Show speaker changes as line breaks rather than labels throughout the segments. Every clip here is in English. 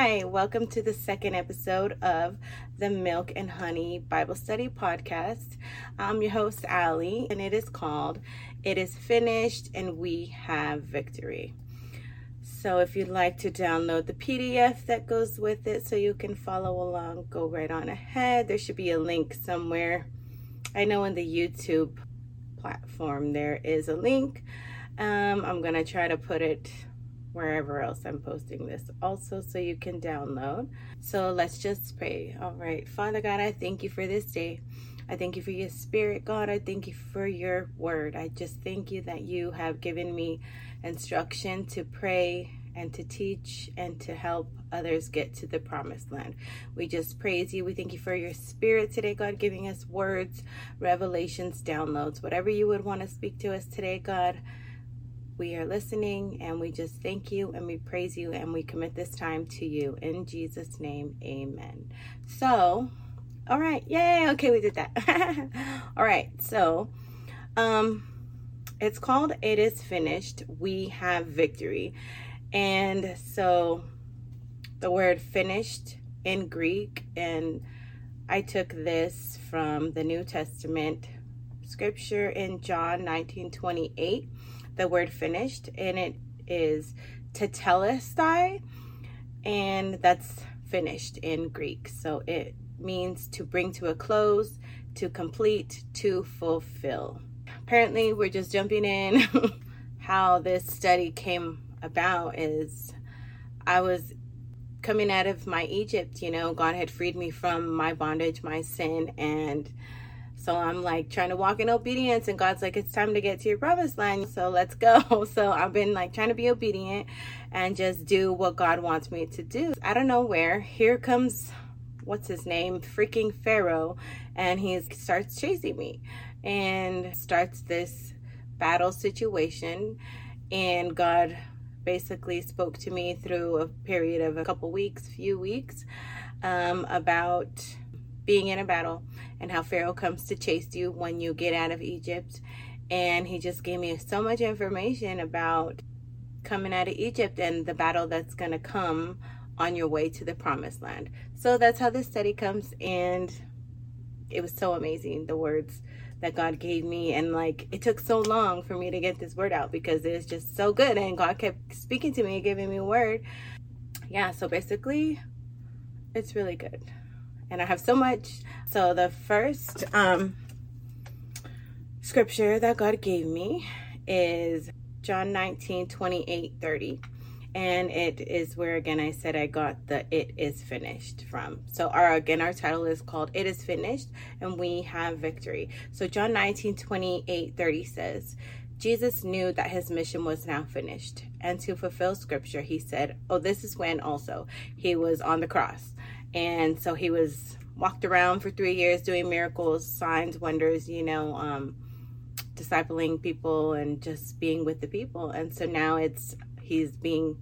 Hi, welcome to the second episode of the Milk and Honey Bible Study Podcast. I'm your host, Allie, and it is called It Is Finished and We Have Victory. So, if you'd like to download the PDF that goes with it so you can follow along, go right on ahead. There should be a link somewhere. I know in the YouTube platform there is a link. Um, I'm going to try to put it wherever else I'm posting this also so you can download. So let's just pray. All right. Father God, I thank you for this day. I thank you for your spirit, God. I thank you for your word. I just thank you that you have given me instruction to pray and to teach and to help others get to the promised land. We just praise you. We thank you for your spirit today, God, giving us words, revelations, downloads, whatever you would want to speak to us today, God. We are listening and we just thank you and we praise you and we commit this time to you. In Jesus' name, amen. So, all right. Yay. Okay, we did that. all right. So, um, it's called It Is Finished. We have victory. And so the word finished in Greek, and I took this from the New Testament scripture in John 19 28 the word finished, and it is tetelestai, and that's finished in Greek. So it means to bring to a close, to complete, to fulfill. Apparently, we're just jumping in. How this study came about is I was coming out of my Egypt, you know, God had freed me from my bondage, my sin, and so I'm like trying to walk in obedience, and God's like, it's time to get to your promised land. So let's go. So I've been like trying to be obedient and just do what God wants me to do. I don't know where. Here comes what's his name? Freaking Pharaoh. And he starts chasing me and starts this battle situation. And God basically spoke to me through a period of a couple weeks, few weeks, um, about being in a battle and how Pharaoh comes to chase you when you get out of Egypt. And he just gave me so much information about coming out of Egypt and the battle that's going to come on your way to the promised land. So that's how this study comes. And it was so amazing, the words that God gave me. And like, it took so long for me to get this word out because it's just so good. And God kept speaking to me, giving me a word. Yeah, so basically, it's really good and I have so much. So the first um, scripture that God gave me is John 19, 28, 30. And it is where again I said I got the it is finished from. So our again our title is called It is Finished and we have victory. So John 19, 28, 30 says, Jesus knew that his mission was now finished. And to fulfill scripture, he said, Oh, this is when also he was on the cross. And so he was walked around for three years doing miracles, signs, wonders, you know, um, discipling people and just being with the people. And so now it's he's being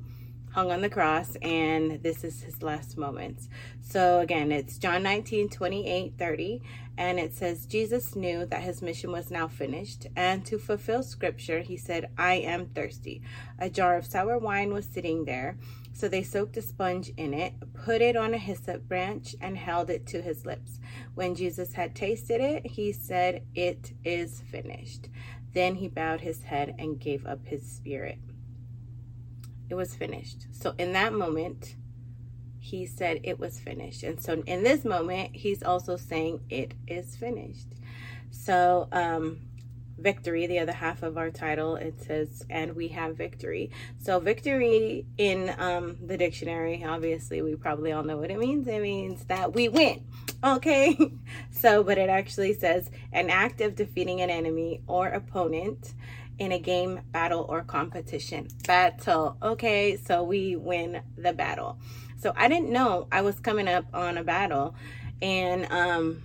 hung on the cross and this is his last moments. So again, it's John 19, 28, 30. And it says, Jesus knew that his mission was now finished. And to fulfill scripture, he said, I am thirsty. A jar of sour wine was sitting there. So they soaked a sponge in it, put it on a hyssop branch, and held it to his lips. When Jesus had tasted it, he said, It is finished. Then he bowed his head and gave up his spirit. It was finished. So in that moment, he said it was finished. And so in this moment, he's also saying it is finished. So um victory, the other half of our title, it says, and we have victory. So, victory in um, the dictionary, obviously, we probably all know what it means. It means that we win. Okay. so, but it actually says an act of defeating an enemy or opponent in a game, battle, or competition. Battle. Okay. So, we win the battle. So, I didn't know I was coming up on a battle. And, um,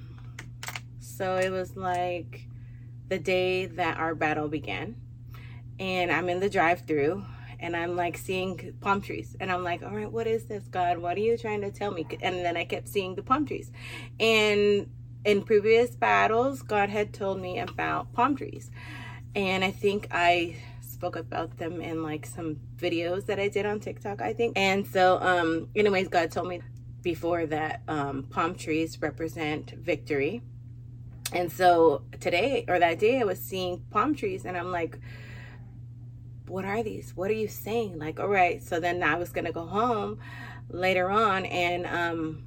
so it was like, the day that our battle began. And I'm in the drive through and I'm like seeing palm trees. And I'm like, all right, what is this, God? What are you trying to tell me? And then I kept seeing the palm trees. And in previous battles, God had told me about palm trees. And I think I spoke about them in like some videos that I did on TikTok, I think. And so, um, anyways, God told me before that um, palm trees represent victory. And so today or that day, I was seeing palm trees, and I'm like, what are these? What are you saying? Like, all right. So then I was to go home later on and um,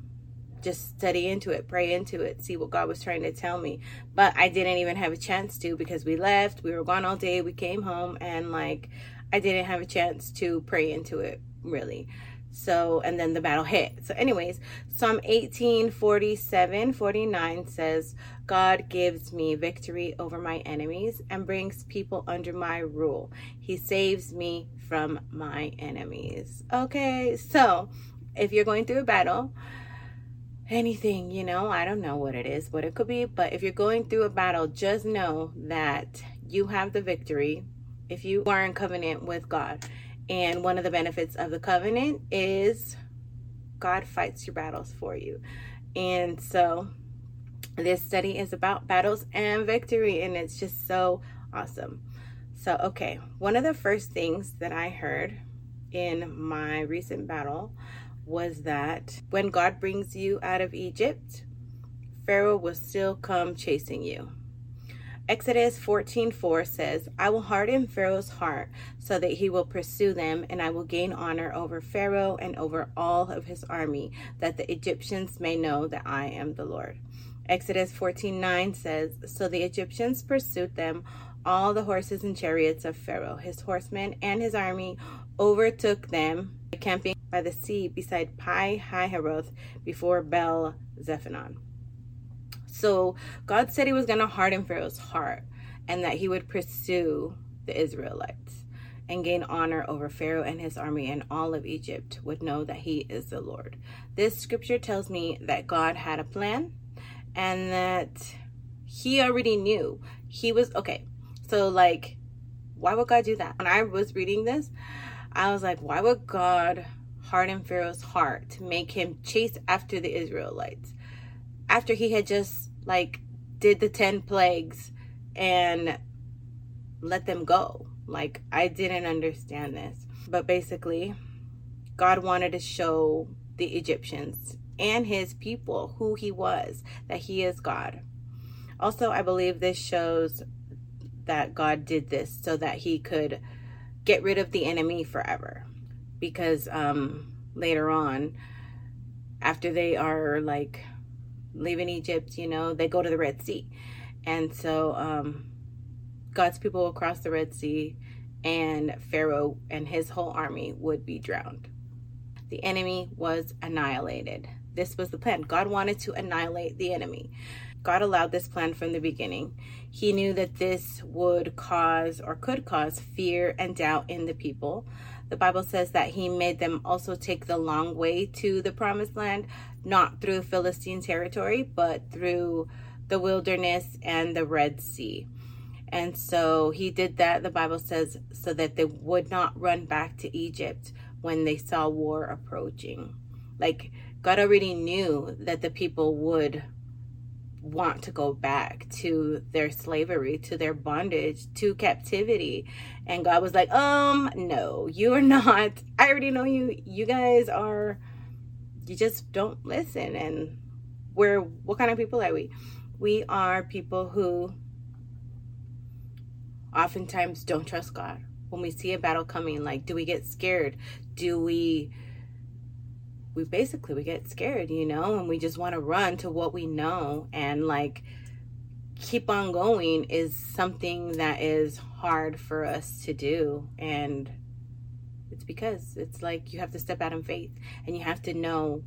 just study into it, pray into it, see what God was trying to tell me. But I didn't even have a chance to because we left. We were gone all day. We came home and like I didn't have a chance to pray into it really. So, and then the battle hit. So, anyways, Psalm 18 47 49 says, God gives me victory over my enemies and brings people under my rule. He saves me from my enemies. Okay, so if you're going through a battle, anything, you know, I don't know what it is, what it could be, but if you're going through a battle, just know that you have the victory if you are in covenant with God. And one of the benefits of the covenant is God fights your battles for you. And so this study is about battles and victory, and it's just so awesome. So, okay, one of the first things that I heard in my recent battle was that when God brings you out of Egypt, Pharaoh will still come chasing you. Exodus 14:4 says, "I will harden Pharaoh's heart so that he will pursue them, and I will gain honor over Pharaoh and over all of his army, that the Egyptians may know that I am the Lord." Exodus 14:9 says, "So the Egyptians pursued them, all the horses and chariots of Pharaoh, his horsemen and his army overtook them, camping by the sea beside Pi Hahiroth before Baal Zephon." So God said he was going to harden Pharaoh's heart and that he would pursue the Israelites and gain honor over Pharaoh and his army, and all of Egypt would know that he is the Lord. This scripture tells me that God had a plan and that he already knew. He was okay. So, like, why would God do that? When I was reading this, I was like, why would God harden Pharaoh's heart to make him chase after the Israelites? After he had just like did the 10 plagues and let them go. Like I didn't understand this. But basically, God wanted to show the Egyptians and his people who he was, that he is God. Also, I believe this shows that God did this so that he could get rid of the enemy forever. Because um later on, after they are like leaving Egypt, you know, they go to the Red Sea. And so um, God's people will cross the Red Sea, and Pharaoh and his whole army would be drowned. The enemy was annihilated. This was the plan. God wanted to annihilate the enemy. God allowed this plan from the beginning. He knew that this would cause or could cause fear and doubt in the people. The Bible says that he made them also take the long way to the promised land, not through Philistine territory, but through the wilderness and the Red Sea. And so he did that, the Bible says, so that they would not run back to Egypt when they saw war approaching. Like God already knew that the people would want to go back to their slavery, to their bondage, to captivity. And God was like, um, no, you are not. I already know you. You guys are, you just don't listen. And we're, what kind of people are we? We are people who oftentimes don't trust God. When we see a battle coming, like, do we get scared? Do we we basically we get scared you know and we just want to run to what we know and like keep on going is something that is hard for us to do and it's because it's like you have to step out in faith and you have to know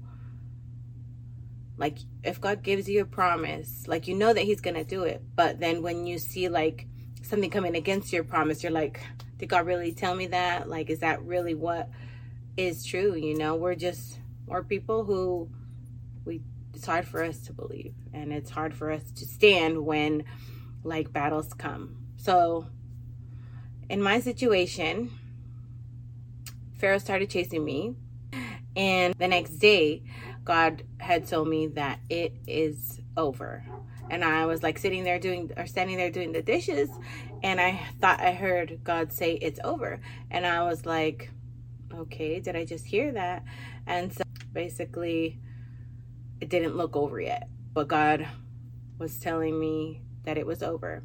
like if god gives you a promise like you know that he's gonna do it but then when you see like something coming against your promise you're like did god really tell me that like is that really what is true you know we're just we're people who we it's hard for us to believe and it's hard for us to stand when like battles come. So in my situation, Pharaoh started chasing me and the next day God had told me that it is over. And I was like sitting there doing or standing there doing the dishes and I thought I heard God say it's over. And I was like, okay, did I just hear that? And so basically it didn't look over yet, but God was telling me that it was over.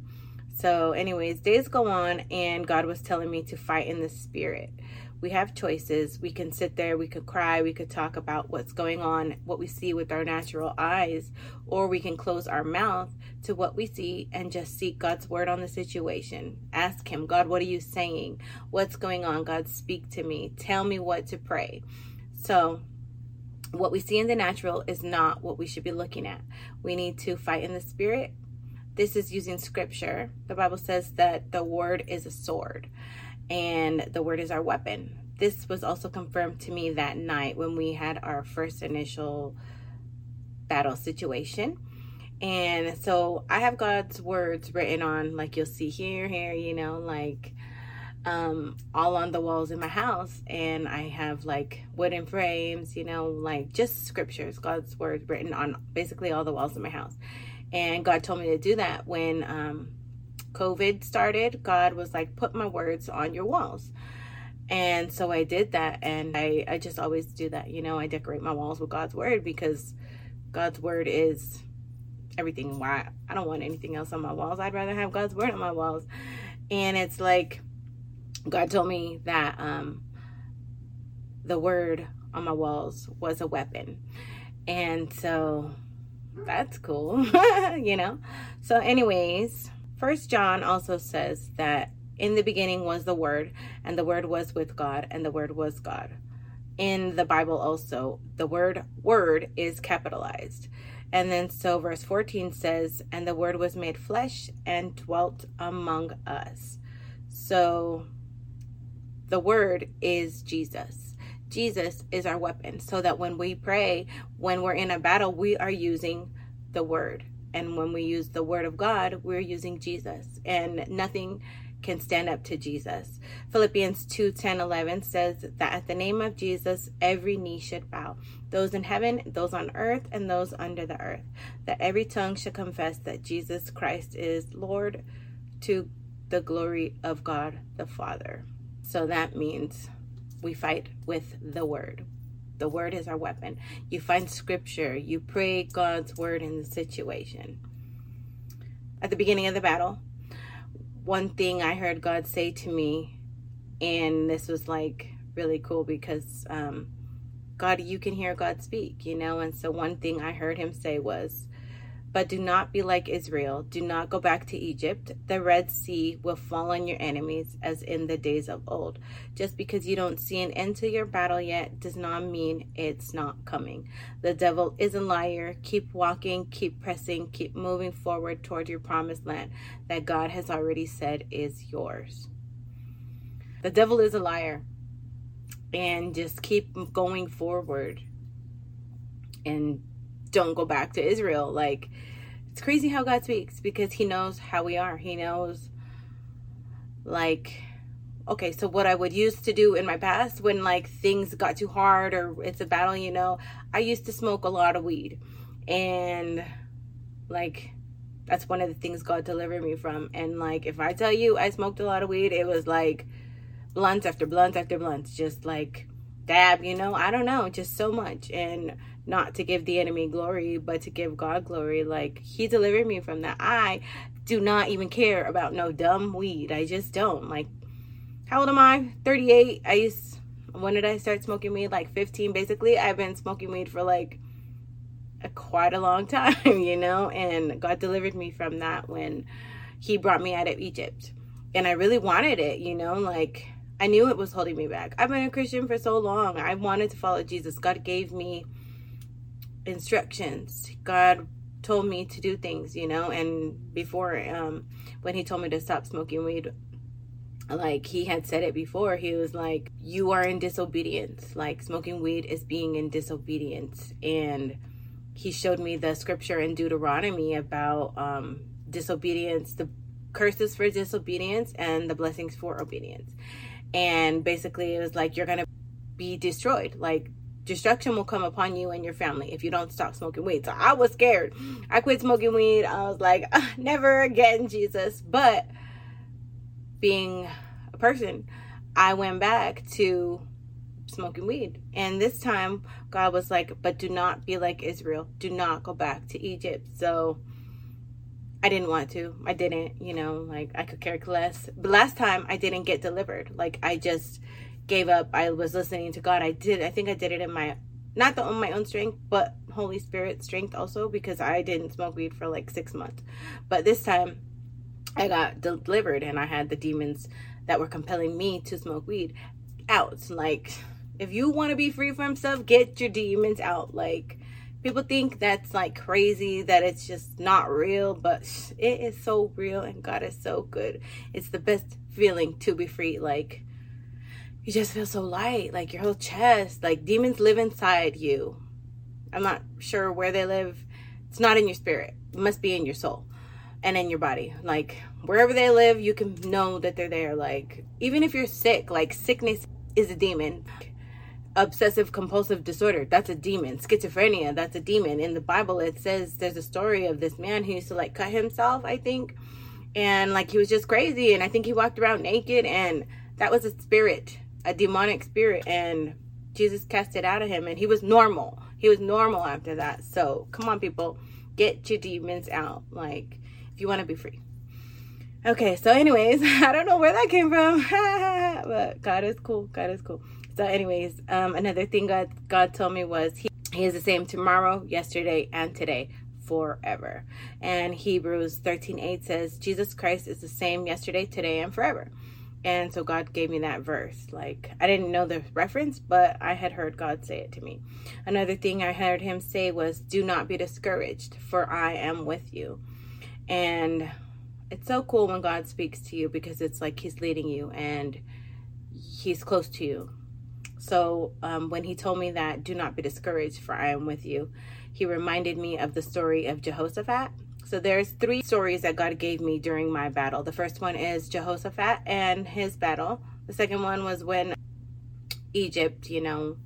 So, anyways, days go on, and God was telling me to fight in the spirit. We have choices. We can sit there, we could cry, we could talk about what's going on, what we see with our natural eyes, or we can close our mouth to what we see and just seek God's word on the situation. Ask Him, God, what are you saying? What's going on? God, speak to me. Tell me what to pray. So, what we see in the natural is not what we should be looking at. We need to fight in the spirit this is using scripture. The Bible says that the word is a sword and the word is our weapon. This was also confirmed to me that night when we had our first initial battle situation. And so I have God's words written on, like you'll see here, here, you know, like um, all on the walls in my house. And I have like wooden frames, you know, like just scriptures, God's words written on basically all the walls in my house. And God told me to do that when um, COVID started. God was like, put my words on your walls. And so I did that. And I, I just always do that. You know, I decorate my walls with God's word because God's word is everything. Why I don't want anything else on my walls. I'd rather have God's word on my walls. And it's like God told me that um, the word on my walls was a weapon. And so that's cool, you know? So, anyways, First John also says that in the beginning was the Word, and the Word was with God, and the Word was God. In the Bible, also, the word word is capitalized. And then, so verse 14 says, And the Word was made flesh and dwelt among us. So, the Word is Jesus. Jesus is our weapon so that when we pray, when we're in a battle, we are using the word. And when we use the word of God, we're using Jesus. And nothing can stand up to Jesus. Philippians 2 10 11 says that at the name of Jesus, every knee should bow, those in heaven, those on earth, and those under the earth, that every tongue should confess that Jesus Christ is Lord to the glory of God the Father. So that means we fight with the word. The word is our weapon. You find scripture, you pray God's word in the situation. At the beginning of the battle, one thing I heard God say to me, and this was like really cool because um, God, you can hear God speak, you know. And so one thing I heard Him say was, but do not be like Israel. Do not go back to Egypt. The Red Sea will fall on your enemies as in the days of old. Just because you don't see an end to your battle yet does not mean it's not coming. The devil is a liar. Keep walking, keep pressing, keep moving forward toward your promised land that God has already said is yours. The devil is a liar. And just keep going forward and don't go back to Israel. Like, it's crazy how God speaks because He knows how we are. He knows, like, okay, so what I would used to do in my past when like things got too hard or it's a battle, you know, I used to smoke a lot of weed. And like, that's one of the things God delivered me from. And like, if I tell you I smoked a lot of weed, it was like blunt after blunt after blunt, just like dab, you know, I don't know, just so much. And not to give the enemy glory, but to give God glory. Like He delivered me from that. I do not even care about no dumb weed. I just don't. Like, how old am I? 38. I used, when did I start smoking weed? Like 15. Basically, I've been smoking weed for like a, quite a long time, you know? And God delivered me from that when He brought me out of Egypt. And I really wanted it, you know? Like, I knew it was holding me back. I've been a Christian for so long. I wanted to follow Jesus. God gave me instructions. God told me to do things, you know, and before um when he told me to stop smoking weed, like he had said it before, he was like, You are in disobedience. Like smoking weed is being in disobedience. And he showed me the scripture in Deuteronomy about um disobedience, the curses for disobedience and the blessings for obedience. And basically it was like you're gonna be destroyed. Like destruction will come upon you and your family if you don't stop smoking weed. So I was scared. I quit smoking weed. I was like, ah, never again, Jesus. But being a person, I went back to smoking weed. And this time, God was like, but do not be like Israel. Do not go back to Egypt. So I didn't want to. I didn't, you know, like I could care less. But last time I didn't get delivered. Like I just gave up. I was listening to God. I did. I think I did it in my not the on my own strength, but Holy Spirit strength also because I didn't smoke weed for like six months. But this time I got delivered and I had the demons that were compelling me to smoke weed out. Like if you want to be free from stuff, get your demons out. Like people think that's like crazy that it's just not real but it is so real and god is so good it's the best feeling to be free like you just feel so light like your whole chest like demons live inside you. I'm not sure where they live. It's not in your spirit. It must be in your soul and in your body. Like wherever they live you can know that they're there. Like even if you're sick like sickness is a demon. Obsessive compulsive disorder that's a demon. Schizophrenia that's a demon. In the bible it says there's a story of this man who used to like cut himself i think. And like he was just crazy. And i think he walked around naked. And that was a spirit a demonic spirit and jesus cast it out of him and he was normal. He was normal after that. So come on people. Get your demons out. Like if you want to be free. Okay so anyways i don't know where that came from but god is cool. God is cool. So, anyways, um, another thing God God told me was He, he is the same tomorrow, yesterday, and today forever. And Hebrews 13 8 says, Jesus Christ is the same yesterday, today, and forever. And so God gave me that verse. Like, I didn't know the reference, but I had heard God say it to me. Another thing I heard him say was, Do not be discouraged, for I am with you. And it's so cool when God speaks to you because it's like he's leading you and he's close to you. So um, when he told me that, do not be discouraged, for I am with you, he reminded me of the story of Jehoshaphat. So there's three stories that God gave me during my battle. The first one is Jehoshaphat and his battle. The second one was when Egypt, you know,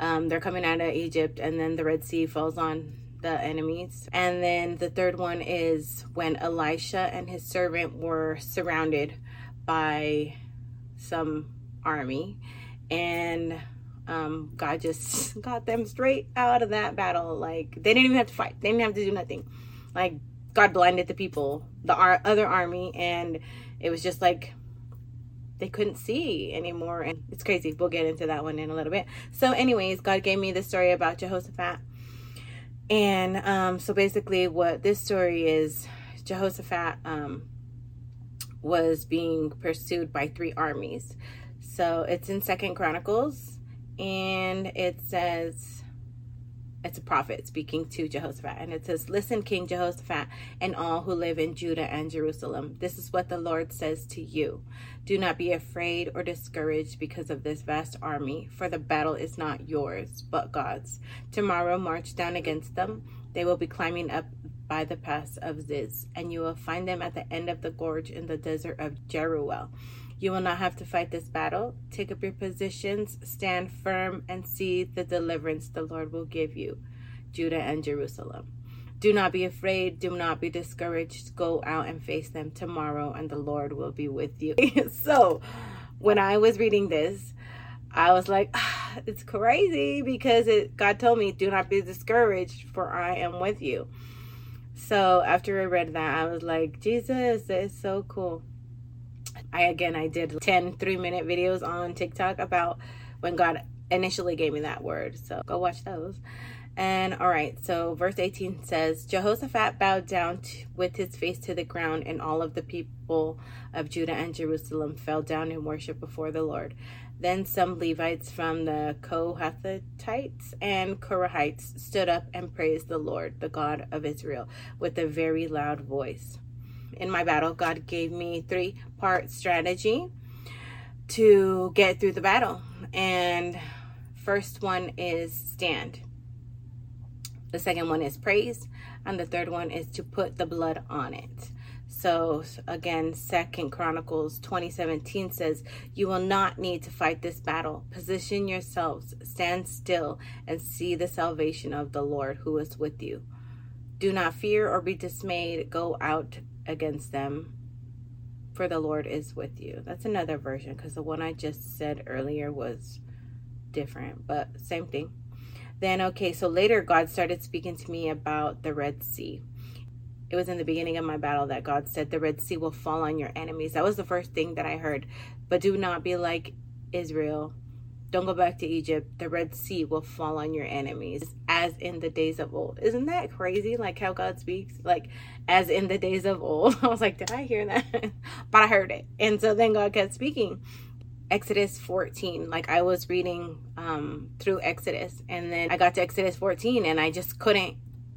um, they're coming out of Egypt, and then the Red Sea falls on the enemies. And then the third one is when Elisha and his servant were surrounded by some army and um, God just got them straight out of that battle. Like they didn't even have to fight. They didn't have to do nothing. Like God blinded the people, the ar- other army, and it was just like they couldn't see anymore. And it's crazy. We'll get into that one in a little bit. So, anyways, God gave me the story about Jehoshaphat. And um, so basically, what this story is Jehoshaphat um, was being pursued by three armies. So it's in Second Chronicles, and it says it's a prophet speaking to Jehoshaphat, and it says, "Listen, King Jehoshaphat, and all who live in Judah and Jerusalem. This is what the Lord says to you: Do not be afraid or discouraged because of this vast army, for the battle is not yours, but God's. Tomorrow, march down against them. They will be climbing up." By the pass of Ziz, and you will find them at the end of the gorge in the desert of Jeruel. You will not have to fight this battle. Take up your positions, stand firm, and see the deliverance the Lord will give you, Judah and Jerusalem. Do not be afraid. Do not be discouraged. Go out and face them tomorrow, and the Lord will be with you. so, when I was reading this, I was like, ah, it's crazy because it, God told me, do not be discouraged, for I am with you. So, after I read that, I was like, Jesus, that is so cool. I again I did 10 3 minute videos on TikTok about when God initially gave me that word. So go watch those. And all right, so verse 18 says Jehoshaphat bowed down t- with his face to the ground, and all of the people of Judah and Jerusalem fell down in worship before the Lord. Then some Levites from the Kohathites and Korahites stood up and praised the Lord, the God of Israel, with a very loud voice in my battle, God gave me three part strategy to get through the battle. And first one is stand. The second one is praise. And the third one is to put the blood on it. So again, Second Chronicles 2017 says, You will not need to fight this battle. Position yourselves, stand still, and see the salvation of the Lord who is with you. Do not fear or be dismayed. Go out against them, for the Lord is with you. That's another version because the one I just said earlier was different, but same thing. Then, okay, so later God started speaking to me about the Red Sea. It was in the beginning of my battle that God said, The Red Sea will fall on your enemies. That was the first thing that I heard. But do not be like Israel. Don't go back to Egypt. The Red Sea will fall on your enemies as in the days of old. Isn't that crazy? Like how God speaks, like as in the days of old. I was like, Did I hear that? but I heard it. And so then God kept speaking. Exodus 14. Like I was reading um, through Exodus, and then I got to Exodus 14, and I just couldn't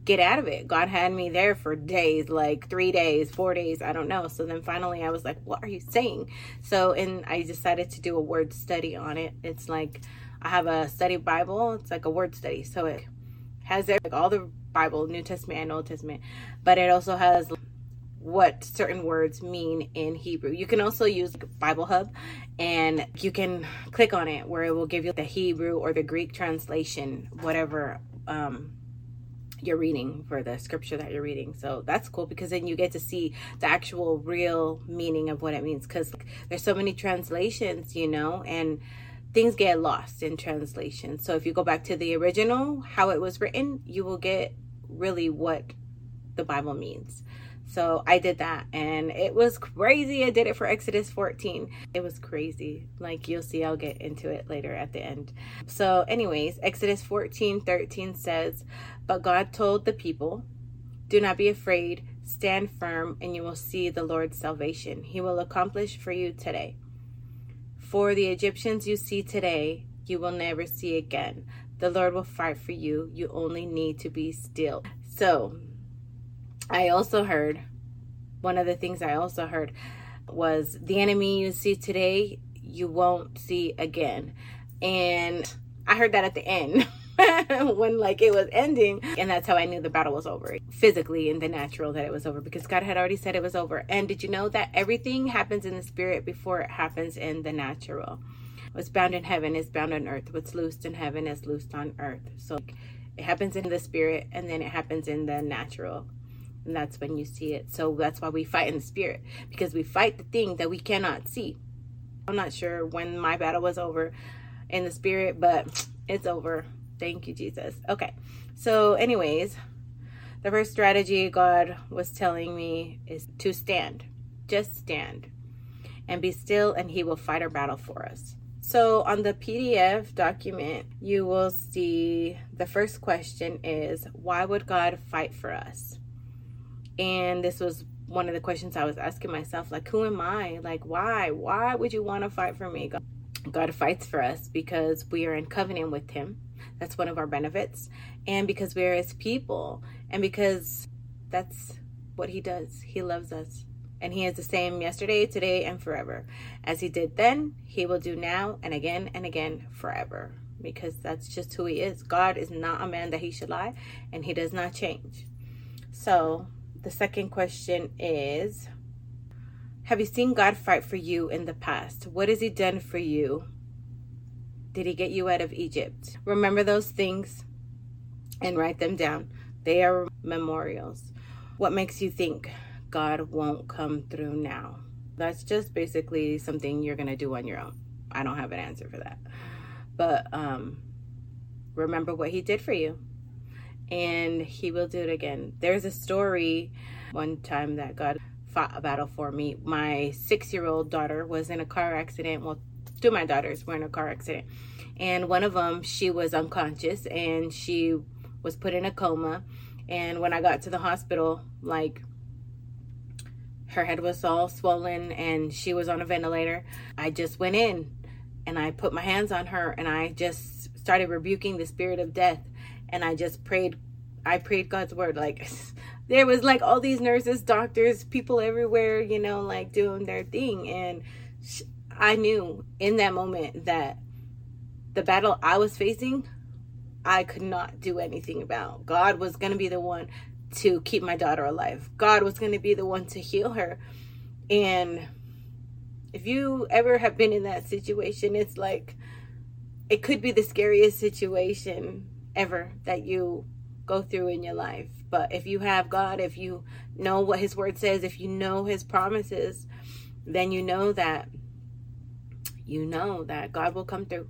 get out of it. God had me there for days, like three days, four days, I don't know. So then finally I was like, What are you saying? So, and I decided to do a word study on it. It's like I have a study Bible, it's like a word study. So it has like all the Bible, New Testament and Old Testament, but it also has what certain words mean in Hebrew. You can also use Bible Hub and you can click on it where it will give you the Hebrew or the Greek translation, whatever um, you're reading for the scripture that you're reading. So that's cool because then you get to see the actual real meaning of what it means because there's so many translations, you know, and things get lost in translation. So if you go back to the original, how it was written, you will get really what the Bible means. So I did that and it was crazy. I did it for Exodus 14. It was crazy. Like you'll see, I'll get into it later at the end. So, anyways, Exodus 14 13 says, But God told the people, Do not be afraid, stand firm, and you will see the Lord's salvation. He will accomplish for you today. For the Egyptians you see today, you will never see again. The Lord will fight for you. You only need to be still. So, I also heard one of the things I also heard was the enemy you see today, you won't see again. And I heard that at the end when like it was ending and that's how I knew the battle was over physically in the natural that it was over because God had already said it was over. And did you know that everything happens in the spirit before it happens in the natural? What's bound in heaven is bound on earth. What's loosed in heaven is loosed on earth. So it happens in the spirit and then it happens in the natural and that's when you see it. So that's why we fight in the spirit because we fight the thing that we cannot see. I'm not sure when my battle was over in the spirit, but it's over. Thank you, Jesus. Okay. So, anyways, the first strategy God was telling me is to stand. Just stand and be still, and He will fight our battle for us. So, on the PDF document, you will see the first question is Why would God fight for us? And this was one of the questions I was asking myself like, who am I? Like, why? Why would you want to fight for me? God, God fights for us because we are in covenant with Him. That's one of our benefits. And because we are His people. And because that's what He does. He loves us. And He is the same yesterday, today, and forever. As He did then, He will do now and again and again forever. Because that's just who He is. God is not a man that He should lie, and He does not change. So, the second question is Have you seen God fight for you in the past? What has He done for you? Did He get you out of Egypt? Remember those things and write them down. They are memorials. What makes you think God won't come through now? That's just basically something you're going to do on your own. I don't have an answer for that. But um, remember what He did for you and he will do it again. There's a story one time that God fought a battle for me. My six year old daughter was in a car accident. Well, two of my daughters were in a car accident. And one of them, she was unconscious and she was put in a coma. And when I got to the hospital, like her head was all swollen and she was on a ventilator, I just went in and I put my hands on her and I just started rebuking the spirit of death. And I just prayed I prayed God's word like there was like all these nurses, doctors, people everywhere, you know, like doing their thing. And I knew in that moment that the battle I was facing I could not do anything about. God was going to be the one to keep my daughter alive. God was going to be the one to heal her. And if you ever have been in that situation, it's like it could be the scariest situation ever that you go through in your life. But if you have God, if you know what His Word says, if you know His promises, then you know that you know that God will come through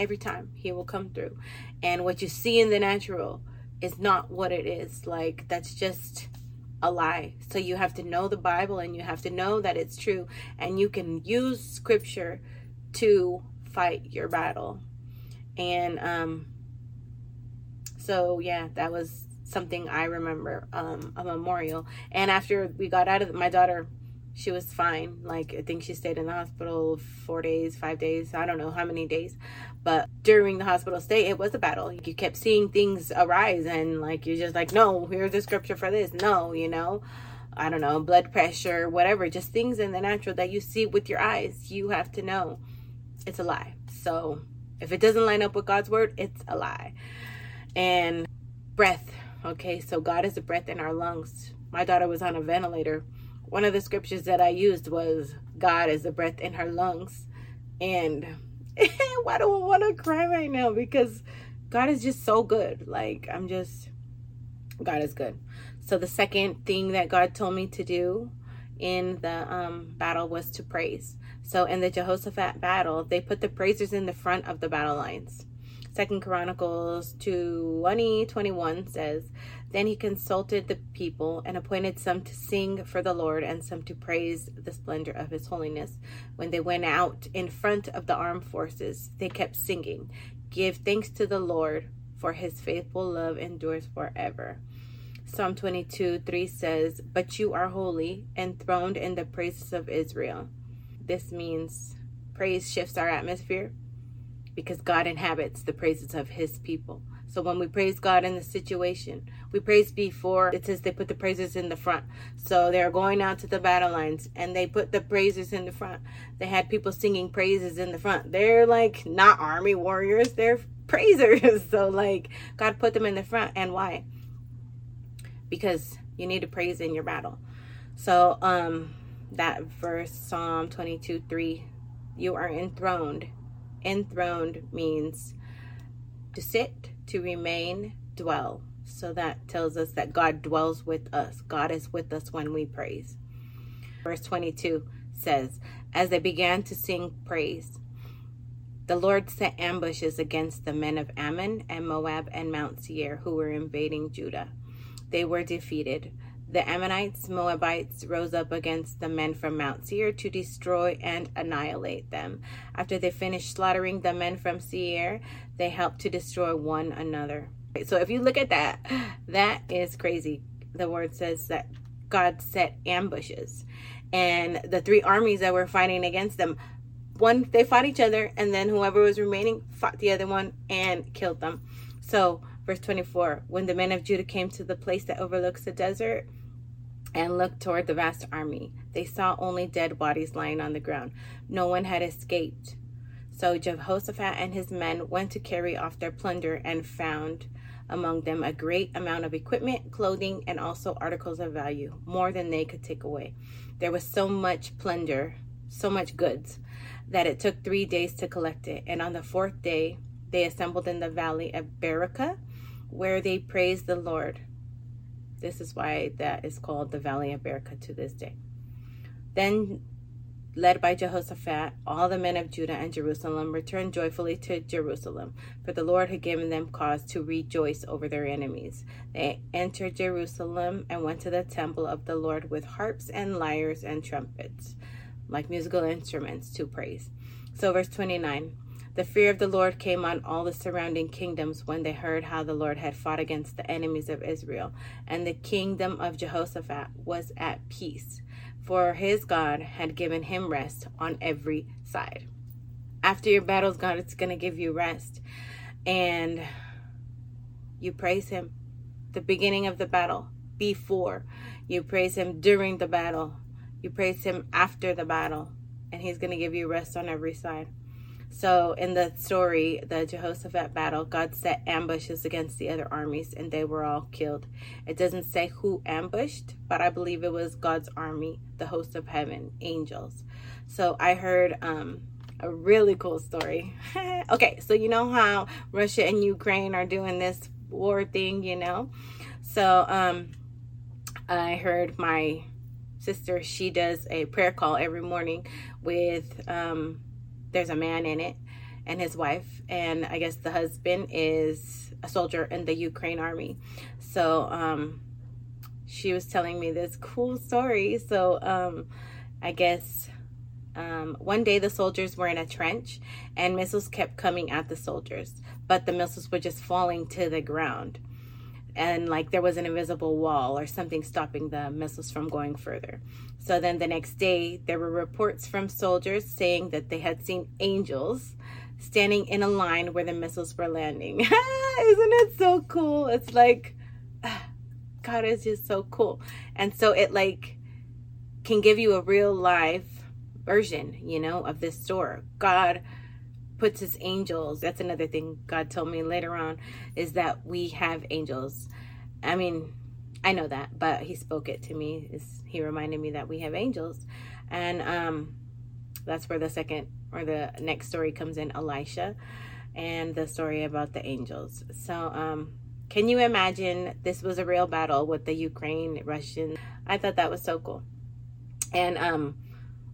every time. He will come through. And what you see in the natural is not what it is. Like, that's just a lie. So you have to know the Bible and you have to know that it's true. And you can use scripture to fight your battle. And um, so, yeah, that was something I remember um, a memorial. And after we got out of my daughter she was fine. Like I think she stayed in the hospital four days, five days, I don't know how many days. But during the hospital stay, it was a battle. You kept seeing things arise, and like you're just like, no, here's the scripture for this. No, you know, I don't know, blood pressure, whatever, just things in the natural that you see with your eyes. You have to know it's a lie. So if it doesn't line up with God's word, it's a lie. And breath. Okay, so God is the breath in our lungs. My daughter was on a ventilator one of the scriptures that I used was God is the breath in her lungs. And why do I want to cry right now? Because God is just so good. Like, I'm just, God is good. So, the second thing that God told me to do in the um, battle was to praise. So, in the Jehoshaphat battle, they put the praisers in the front of the battle lines. Second Chronicles 20, 21 says, Then he consulted the people and appointed some to sing for the Lord and some to praise the splendor of his holiness. When they went out in front of the armed forces, they kept singing, Give thanks to the Lord, for his faithful love endures forever. Psalm 22 3 says, But you are holy, enthroned in the praises of Israel. This means praise shifts our atmosphere because God inhabits the praises of his people. So when we praise God in the situation, we praise before it says they put the praises in the front. So they're going out to the battle lines and they put the praises in the front. They had people singing praises in the front. They're like not army warriors, they're praisers. So like God put them in the front. And why? Because you need to praise in your battle. So um that verse Psalm 22 3 you are enthroned enthroned means to sit, to remain, dwell. So that tells us that God dwells with us. God is with us when we praise. Verse 22 says, As they began to sing praise, the Lord set ambushes against the men of Ammon and Moab and Mount Seir who were invading Judah. They were defeated. The Ammonites, Moabites rose up against the men from Mount Seir to destroy and annihilate them. After they finished slaughtering the men from Seir, they helped to destroy one another. So if you look at that, that is crazy. The word says that God set ambushes. And the three armies that were fighting against them, one, they fought each other, and then whoever was remaining fought the other one and killed them. So, verse 24 when the men of Judah came to the place that overlooks the desert, and looked toward the vast army. They saw only dead bodies lying on the ground. No one had escaped. So Jehoshaphat and his men went to carry off their plunder and found among them a great amount of equipment, clothing, and also articles of value, more than they could take away. There was so much plunder, so much goods, that it took three days to collect it. And on the fourth day, they assembled in the valley of Berachah, where they praised the Lord. This is why that is called the Valley of Berachah to this day. Then, led by Jehoshaphat, all the men of Judah and Jerusalem returned joyfully to Jerusalem, for the Lord had given them cause to rejoice over their enemies. They entered Jerusalem and went to the temple of the Lord with harps and lyres and trumpets, like musical instruments to praise. So, verse 29 the fear of the Lord came on all the surrounding kingdoms when they heard how the Lord had fought against the enemies of Israel, and the kingdom of Jehoshaphat was at peace, for his God had given him rest on every side. After your battles, God is going to give you rest, and you praise him. The beginning of the battle, before you praise him during the battle, you praise him after the battle, and he's going to give you rest on every side. So in the story, the Jehoshaphat battle, God set ambushes against the other armies and they were all killed. It doesn't say who ambushed, but I believe it was God's army, the host of heaven, angels. So I heard um, a really cool story. okay, so you know how Russia and Ukraine are doing this war thing, you know? So um, I heard my sister, she does a prayer call every morning with, um, there's a man in it and his wife. And I guess the husband is a soldier in the Ukraine army. So um, she was telling me this cool story. So um, I guess um, one day the soldiers were in a trench and missiles kept coming at the soldiers, but the missiles were just falling to the ground. And like there was an invisible wall or something stopping the missiles from going further. So then the next day, there were reports from soldiers saying that they had seen angels standing in a line where the missiles were landing. Isn't it so cool? It's like, ah, God is just so cool. And so it like can give you a real life version, you know, of this store. God puts his angels. That's another thing God told me later on is that we have angels. I mean, I know that, but he spoke it to me. Is he reminded me that we have angels. And um that's where the second or the next story comes in Elisha and the story about the angels. So um can you imagine this was a real battle with the Ukraine Russian? I thought that was so cool. And um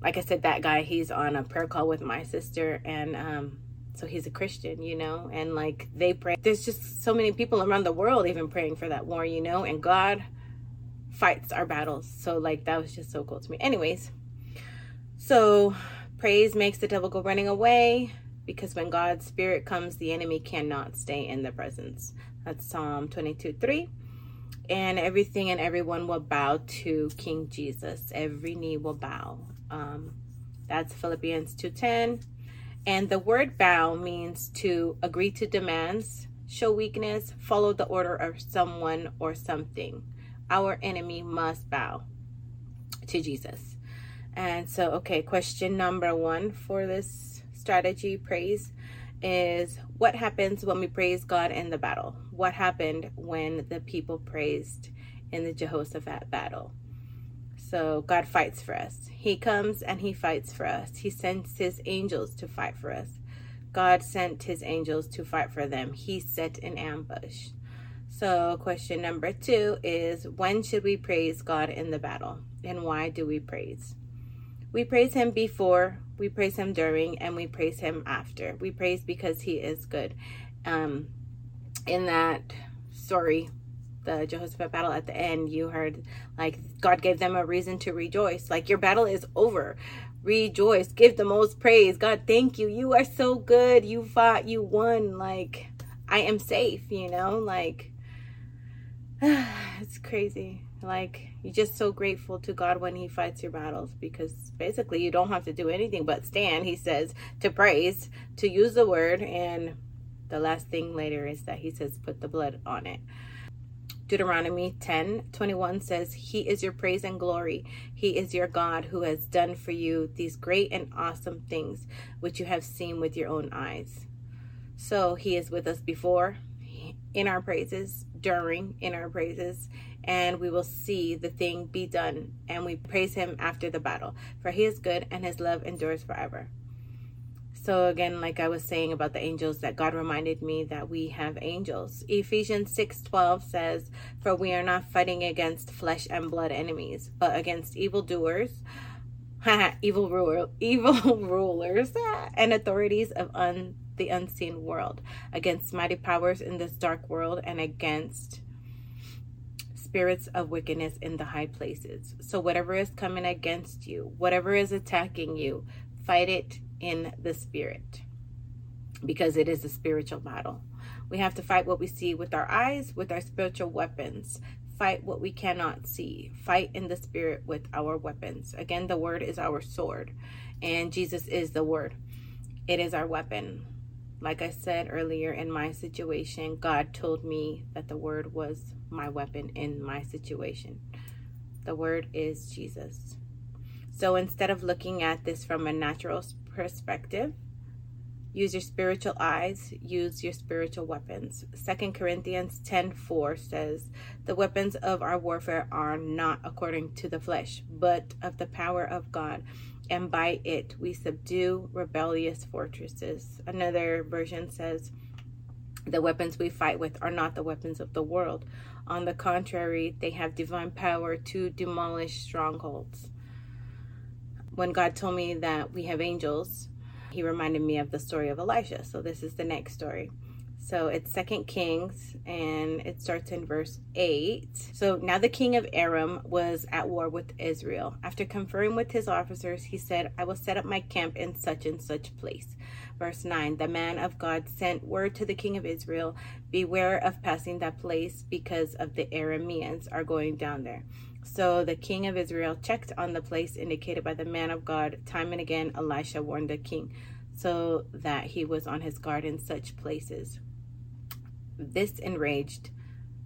like I said, that guy, he's on a prayer call with my sister, and um, so he's a Christian, you know, and like they pray. There's just so many people around the world even praying for that war, you know, and God fights our battles. So like that was just so cool to me. Anyways, so praise makes the devil go running away because when God's spirit comes, the enemy cannot stay in the presence. That's Psalm 22 3 and everything and everyone will bow to King Jesus. Every knee will bow. Um, that's Philippians 2.10. And the word bow means to agree to demands, show weakness, follow the order of someone or something. Our enemy must bow to Jesus. And so, okay, question number one for this strategy praise is what happens when we praise God in the battle? What happened when the people praised in the Jehoshaphat battle? So God fights for us. He comes and he fights for us. He sends his angels to fight for us. God sent his angels to fight for them. He set an ambush. So, question number two is when should we praise God in the battle? And why do we praise? We praise him before, we praise him during, and we praise him after. We praise because he is good. Um, in that story, the Jehoshaphat battle at the end, you heard like God gave them a reason to rejoice. Like your battle is over. Rejoice. Give the most praise. God, thank you. You are so good. You fought. You won. Like I am safe, you know? Like it's crazy. Like you're just so grateful to God when he fights your battles because basically you don't have to do anything but stand, he says, to praise, to use the word and the last thing later is that he says put the blood on it. Deuteronomy 10 21 says, He is your praise and glory. He is your God who has done for you these great and awesome things which you have seen with your own eyes. So He is with us before, in our praises, during, in our praises, and we will see the thing be done. And we praise Him after the battle. For He is good and His love endures forever. So again, like I was saying about the angels, that God reminded me that we have angels. Ephesians 6:12 says, "For we are not fighting against flesh and blood enemies, but against evildoers, evil ruler, evil rulers, and authorities of un, the unseen world, against mighty powers in this dark world, and against." spirits of wickedness in the high places. So, whatever is coming against you, whatever is attacking you, fight it in the spirit because it is a spiritual battle. We have to fight what we see with our eyes, with our spiritual weapons. Fight what we cannot see. Fight in the spirit with our weapons. Again, the word is our sword, and Jesus is the word. It is our weapon. Like I said earlier in my situation, God told me that the word was my weapon in my situation. The word is Jesus. So instead of looking at this from a natural perspective, Use your spiritual eyes, use your spiritual weapons. 2 Corinthians 10 4 says, The weapons of our warfare are not according to the flesh, but of the power of God, and by it we subdue rebellious fortresses. Another version says, The weapons we fight with are not the weapons of the world. On the contrary, they have divine power to demolish strongholds. When God told me that we have angels, he reminded me of the story of Elisha. So this is the next story. So it's Second Kings, and it starts in verse 8. So now the king of Aram was at war with Israel. After conferring with his officers, he said, I will set up my camp in such and such place. Verse 9 The man of God sent word to the king of Israel, Beware of passing that place, because of the Arameans are going down there. So the king of Israel checked on the place indicated by the man of God. Time and again, Elisha warned the king so that he was on his guard in such places. This enraged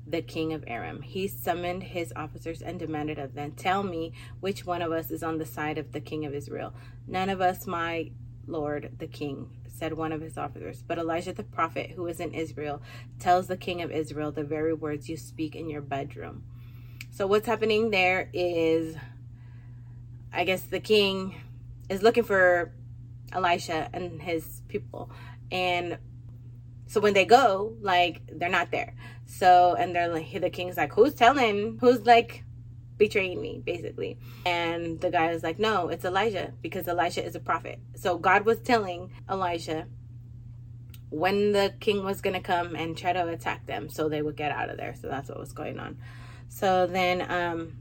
the king of Aram. He summoned his officers and demanded of them, Tell me which one of us is on the side of the king of Israel. None of us, my lord, the king, said one of his officers. But Elijah the prophet, who is in Israel, tells the king of Israel the very words you speak in your bedroom. So what's happening there is, I guess the king is looking for Elisha and his people, and so when they go, like they're not there. So and they're like, the king's like, who's telling? Who's like betraying me, basically? And the guy is like, no, it's Elijah because Elijah is a prophet. So God was telling Elijah when the king was to come and try to attack them so they would get out of there. So that's what was going on. So then, um,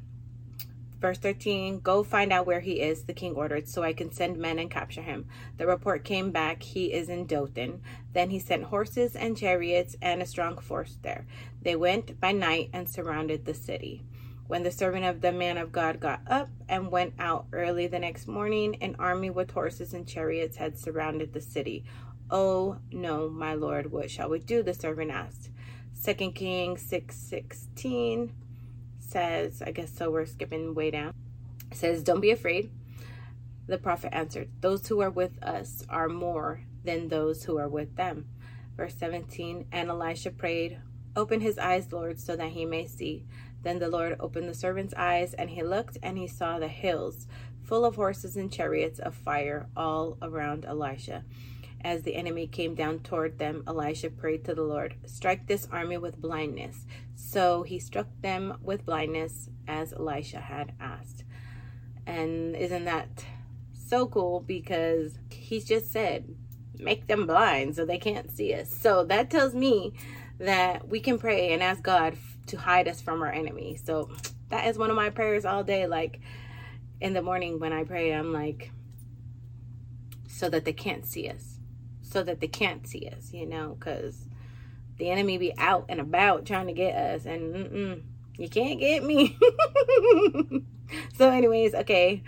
verse 13 Go find out where he is, the king ordered, so I can send men and capture him. The report came back, he is in Dothan. Then he sent horses and chariots and a strong force there. They went by night and surrounded the city. When the servant of the man of God got up and went out early the next morning, an army with horses and chariots had surrounded the city. Oh, no, my lord, what shall we do? The servant asked. 2 Kings 6 16 says, I guess so we're skipping way down. Says, Don't be afraid. The prophet answered, Those who are with us are more than those who are with them. Verse 17 And Elisha prayed, Open his eyes, Lord, so that he may see. Then the Lord opened the servant's eyes, and he looked, and he saw the hills full of horses and chariots of fire all around Elisha. As the enemy came down toward them, Elisha prayed to the Lord, Strike this army with blindness. So he struck them with blindness as Elisha had asked. And isn't that so cool? Because he just said, Make them blind so they can't see us. So that tells me that we can pray and ask God to hide us from our enemy. So that is one of my prayers all day. Like in the morning when I pray, I'm like, so that they can't see us so that they can't see us, you know, because the enemy be out and about trying to get us, and you can't get me. so, anyways, okay.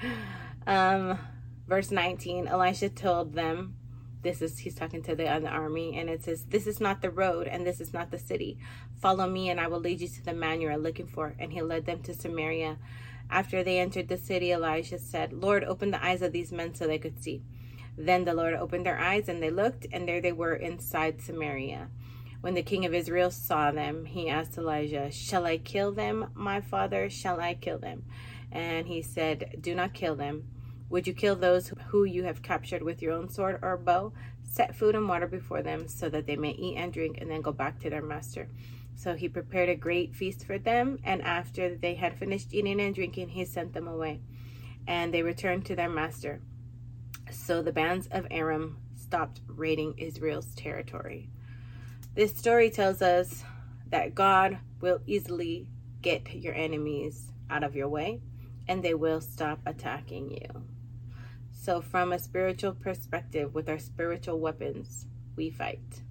Um, verse 19 Elisha told them, this is he's talking to the, uh, the army and it says this is not the road and this is not the city follow me and i will lead you to the man you are looking for and he led them to samaria after they entered the city elisha said lord open the eyes of these men so they could see then the Lord opened their eyes, and they looked, and there they were inside Samaria. When the king of Israel saw them, he asked Elijah, Shall I kill them, my father? Shall I kill them? And he said, Do not kill them. Would you kill those who you have captured with your own sword or bow? Set food and water before them so that they may eat and drink and then go back to their master. So he prepared a great feast for them, and after they had finished eating and drinking, he sent them away. And they returned to their master. So the bands of Aram stopped raiding Israel's territory. This story tells us that God will easily get your enemies out of your way and they will stop attacking you. So, from a spiritual perspective, with our spiritual weapons, we fight.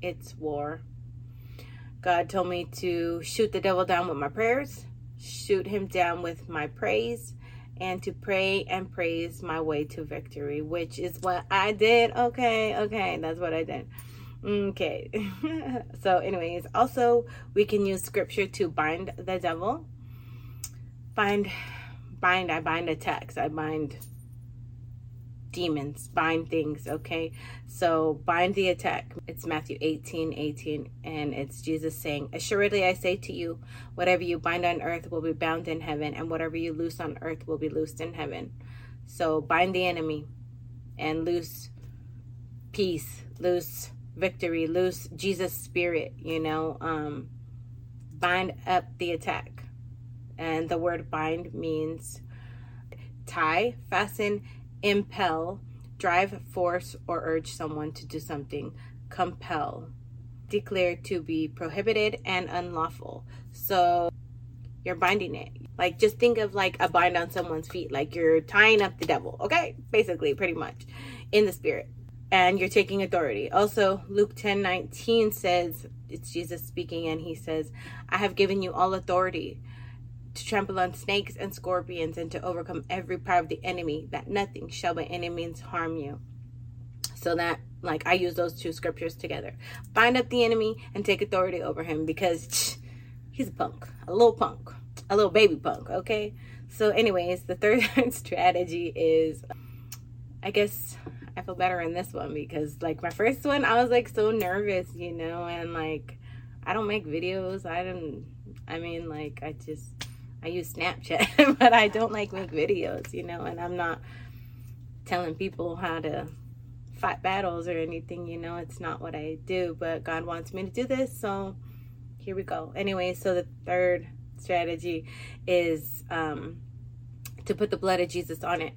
It's war. God told me to shoot the devil down with my prayers, shoot him down with my praise, and to pray and praise my way to victory, which is what I did. Okay, okay, that's what I did. Okay. so, anyways, also we can use scripture to bind the devil. Bind, bind, I bind attacks. I bind demons, bind things, okay? So bind the attack. It's Matthew 18, 18, and it's Jesus saying, Assuredly I say to you, whatever you bind on earth will be bound in heaven, and whatever you loose on earth will be loosed in heaven. So bind the enemy and loose peace, loose victory, loose Jesus spirit, you know, um, bind up the attack. And the word bind means tie, fasten, impel, drive, force, or urge someone to do something, compel, declare to be prohibited and unlawful. So you're binding it. Like just think of like a bind on someone's feet, like you're tying up the devil, okay? Basically, pretty much in the spirit. And you're taking authority. Also, Luke 10 19 says, it's Jesus speaking, and he says, I have given you all authority to trample on snakes and scorpions and to overcome every power of the enemy, that nothing shall by any means harm you. So that, like, I use those two scriptures together. Bind up the enemy and take authority over him because he's a punk, a little punk, a little baby punk, okay? So, anyways, the third strategy is, I guess, I feel better in this one because, like, my first one, I was like so nervous, you know, and like, I don't make videos. I don't, I mean, like, I just, I use Snapchat, but I don't like make videos, you know, and I'm not telling people how to fight battles or anything, you know, it's not what I do, but God wants me to do this, so here we go. Anyway, so the third strategy is um, to put the blood of Jesus on it.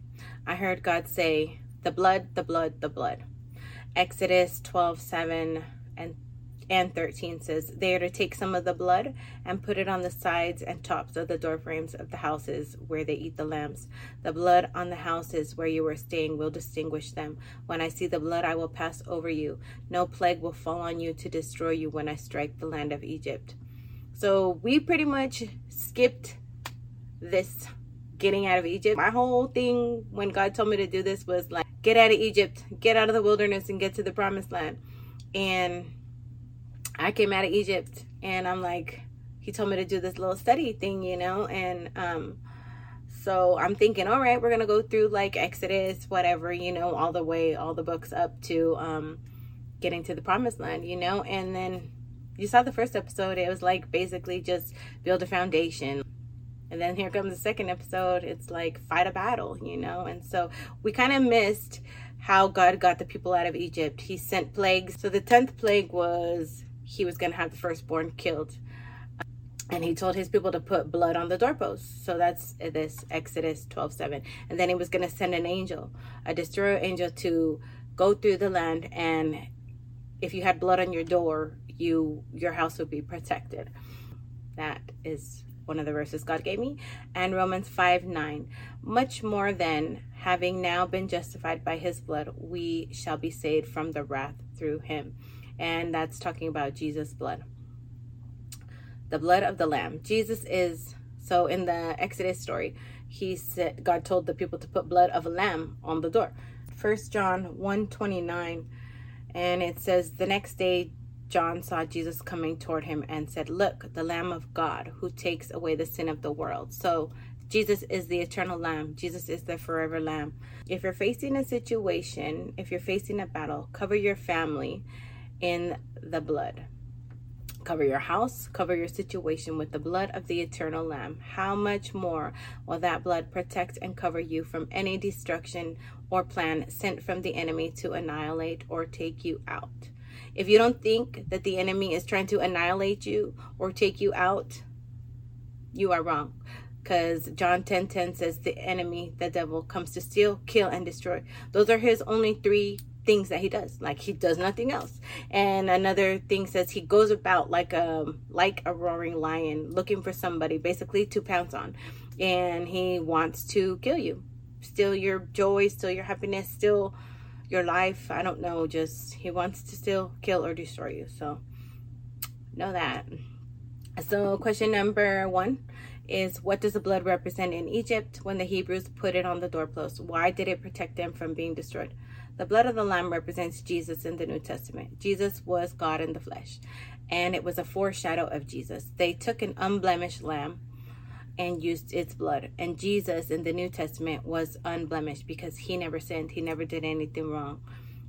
I heard God say, the blood, the blood, the blood. Exodus 12, 7 and and 13 says, They are to take some of the blood and put it on the sides and tops of the door frames of the houses where they eat the lambs. The blood on the houses where you are staying will distinguish them. When I see the blood, I will pass over you. No plague will fall on you to destroy you when I strike the land of Egypt. So we pretty much skipped this getting out of Egypt. My whole thing when God told me to do this was like, get out of Egypt, get out of the wilderness, and get to the promised land. And I came out of Egypt and I'm like, he told me to do this little study thing, you know, and um, so I'm thinking, all right, we're gonna go through like Exodus, whatever, you know, all the way, all the books up to um, getting to the promised land, you know, and then you saw the first episode, it was like basically just build a foundation. And then here comes the second episode, it's like fight a battle, you know, and so we kind of missed how God got the people out of Egypt. He sent plagues. So the 10th plague was he was going to have the firstborn killed. And he told his people to put blood on the doorposts. So that's this Exodus 12 7. And then he was going to send an angel, a destroyer angel, to go through the land. And if you had blood on your door, you your house would be protected. That is one of the verses God gave me. And Romans 5 9. Much more than having now been justified by his blood, we shall be saved from the wrath through him and that's talking about Jesus' blood. The blood of the lamb. Jesus is so in the Exodus story, he said God told the people to put blood of a lamb on the door. First John 129 and it says the next day John saw Jesus coming toward him and said, Look, the Lamb of God who takes away the sin of the world. So, Jesus is the eternal Lamb. Jesus is the forever Lamb. If you're facing a situation, if you're facing a battle, cover your family in the blood. Cover your house, cover your situation with the blood of the eternal Lamb. How much more will that blood protect and cover you from any destruction or plan sent from the enemy to annihilate or take you out? If you don't think that the enemy is trying to annihilate you or take you out, you are wrong. Because John 10 10 says the enemy, the devil, comes to steal, kill, and destroy. Those are his only three things that he does like he does nothing else and another thing says he goes about like a like a roaring lion looking for somebody basically to pounce on and he wants to kill you steal your joy steal your happiness steal your life i don't know just he wants to still kill or destroy you so know that so question number one is what does the blood represent in egypt when the hebrews put it on the doorpost why did it protect them from being destroyed the blood of the Lamb represents Jesus in the New Testament. Jesus was God in the flesh, and it was a foreshadow of Jesus. They took an unblemished lamb and used its blood. And Jesus in the New Testament was unblemished because he never sinned, he never did anything wrong.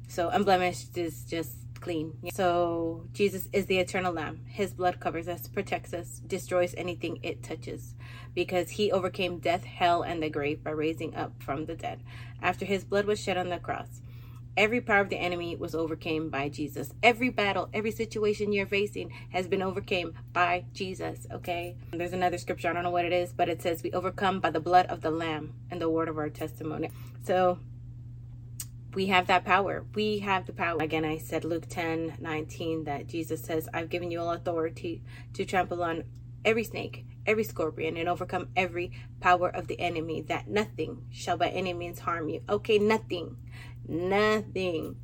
So unblemished is just clean. So Jesus is the eternal lamb. His blood covers us, protects us, destroys anything it touches because he overcame death, hell, and the grave by raising up from the dead. After his blood was shed on the cross, every power of the enemy was overcame by Jesus. Every battle, every situation you're facing has been overcame by Jesus, okay? There's another scripture, I don't know what it is, but it says we overcome by the blood of the lamb and the word of our testimony. So we have that power. We have the power. Again, I said Luke 10 19 that Jesus says, I've given you all authority to trample on every snake, every scorpion, and overcome every power of the enemy, that nothing shall by any means harm you. Okay, nothing. Nothing.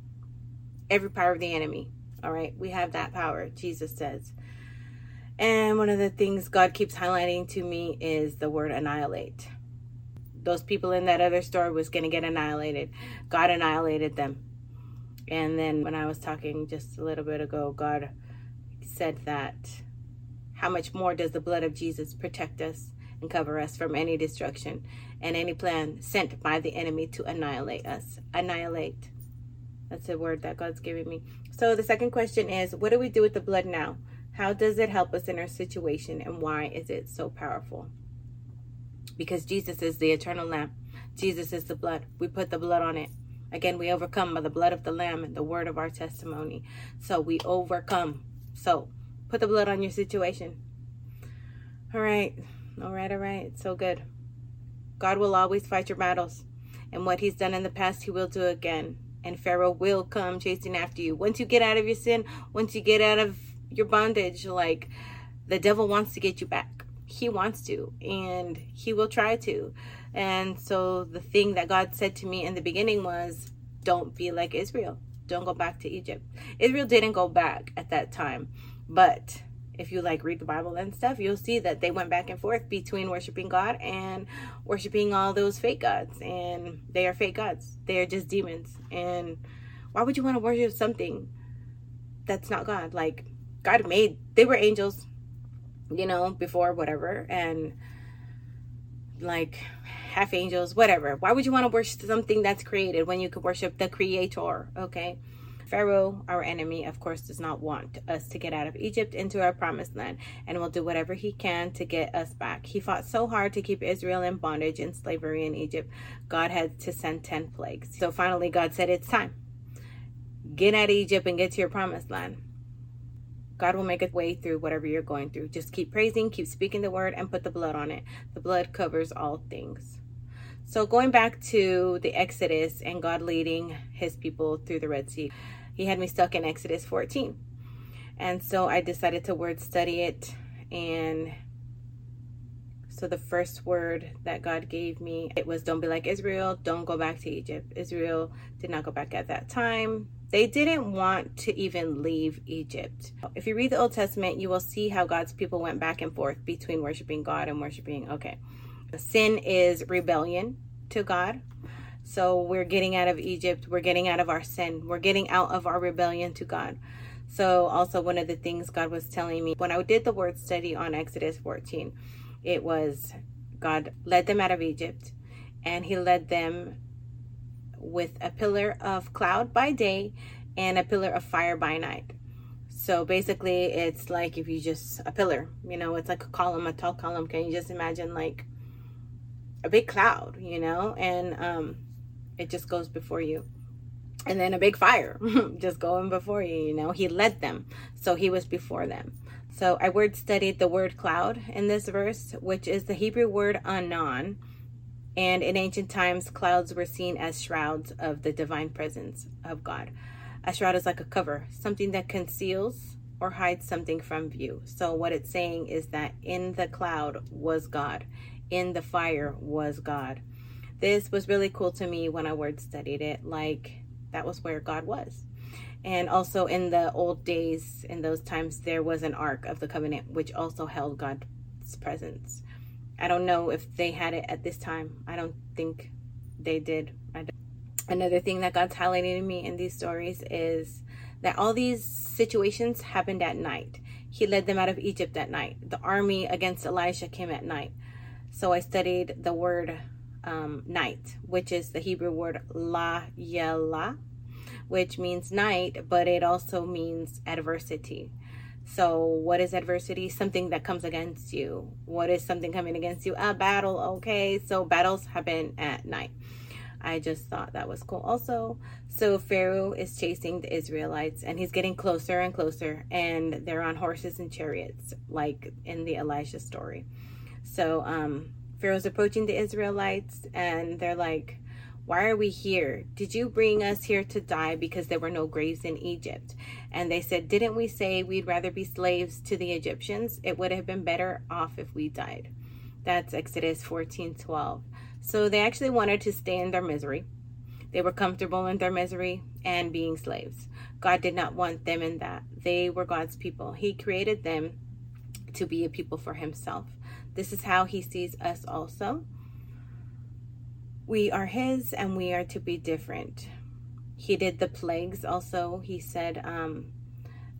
Every power of the enemy. All right, we have that power, Jesus says. And one of the things God keeps highlighting to me is the word annihilate those people in that other store was going to get annihilated. God annihilated them. And then when I was talking just a little bit ago, God said that how much more does the blood of Jesus protect us and cover us from any destruction and any plan sent by the enemy to annihilate us? Annihilate. That's the word that God's giving me. So the second question is what do we do with the blood now? How does it help us in our situation and why is it so powerful? because Jesus is the eternal lamb. Jesus is the blood. We put the blood on it. Again, we overcome by the blood of the lamb and the word of our testimony. So we overcome. So put the blood on your situation. All right. All right. All right. So good. God will always fight your battles. And what he's done in the past, he will do again. And Pharaoh will come chasing after you. Once you get out of your sin, once you get out of your bondage, like the devil wants to get you back he wants to and he will try to. And so the thing that God said to me in the beginning was don't be like Israel. Don't go back to Egypt. Israel didn't go back at that time. But if you like read the Bible and stuff, you'll see that they went back and forth between worshiping God and worshiping all those fake gods. And they are fake gods. They are just demons. And why would you want to worship something that's not God? Like God made they were angels you know, before whatever, and like half angels, whatever. Why would you want to worship something that's created when you could worship the creator? Okay. Pharaoh, our enemy, of course, does not want us to get out of Egypt into our promised land and will do whatever he can to get us back. He fought so hard to keep Israel in bondage and slavery in Egypt. God had to send 10 plagues. So finally, God said, It's time. Get out of Egypt and get to your promised land. God will make a way through whatever you're going through. Just keep praising, keep speaking the word, and put the blood on it. The blood covers all things. So, going back to the Exodus and God leading his people through the Red Sea, he had me stuck in Exodus 14. And so I decided to word study it. And so the first word that God gave me, it was don't be like Israel, don't go back to Egypt. Israel did not go back at that time. They didn't want to even leave Egypt. If you read the Old Testament, you will see how God's people went back and forth between worshiping God and worshiping, okay. Sin is rebellion to God. So we're getting out of Egypt, we're getting out of our sin, we're getting out of our rebellion to God. So, also, one of the things God was telling me when I did the word study on Exodus 14, it was God led them out of Egypt and He led them with a pillar of cloud by day and a pillar of fire by night. So basically, it's like if you just a pillar, you know, it's like a column, a tall column. Can you just imagine like a big cloud, you know, and um, it just goes before you, and then a big fire just going before you. You know, he led them, so he was before them. So I word studied the word cloud in this verse, which is the Hebrew word anon, and in ancient times, clouds were seen as shrouds of the divine presence of God. A shroud is like a cover, something that conceals or hides something from view. So, what it's saying is that in the cloud was God, in the fire was God. This was really cool to me when I word studied it, like that was where God was. And also in the old days, in those times, there was an Ark of the Covenant, which also held God's presence. I don't know if they had it at this time. I don't think they did. Another thing that God's highlighting to me in these stories is that all these situations happened at night. He led them out of Egypt at night. The army against Elisha came at night. So I studied the word um, night, which is the Hebrew word la yela, which means night, but it also means adversity. So, what is adversity? Something that comes against you. What is something coming against you? A battle. Okay, so battles happen at night. I just thought that was cool. Also, so Pharaoh is chasing the Israelites and he's getting closer and closer, and they're on horses and chariots, like in the Elijah story. So, um, Pharaoh's approaching the Israelites and they're like, why are we here? Did you bring us here to die because there were no graves in Egypt? And they said, Didn't we say we'd rather be slaves to the Egyptians? It would have been better off if we died. That's Exodus 14 12. So they actually wanted to stay in their misery. They were comfortable in their misery and being slaves. God did not want them in that. They were God's people. He created them to be a people for Himself. This is how He sees us also we are his and we are to be different. He did the plagues also. He said um,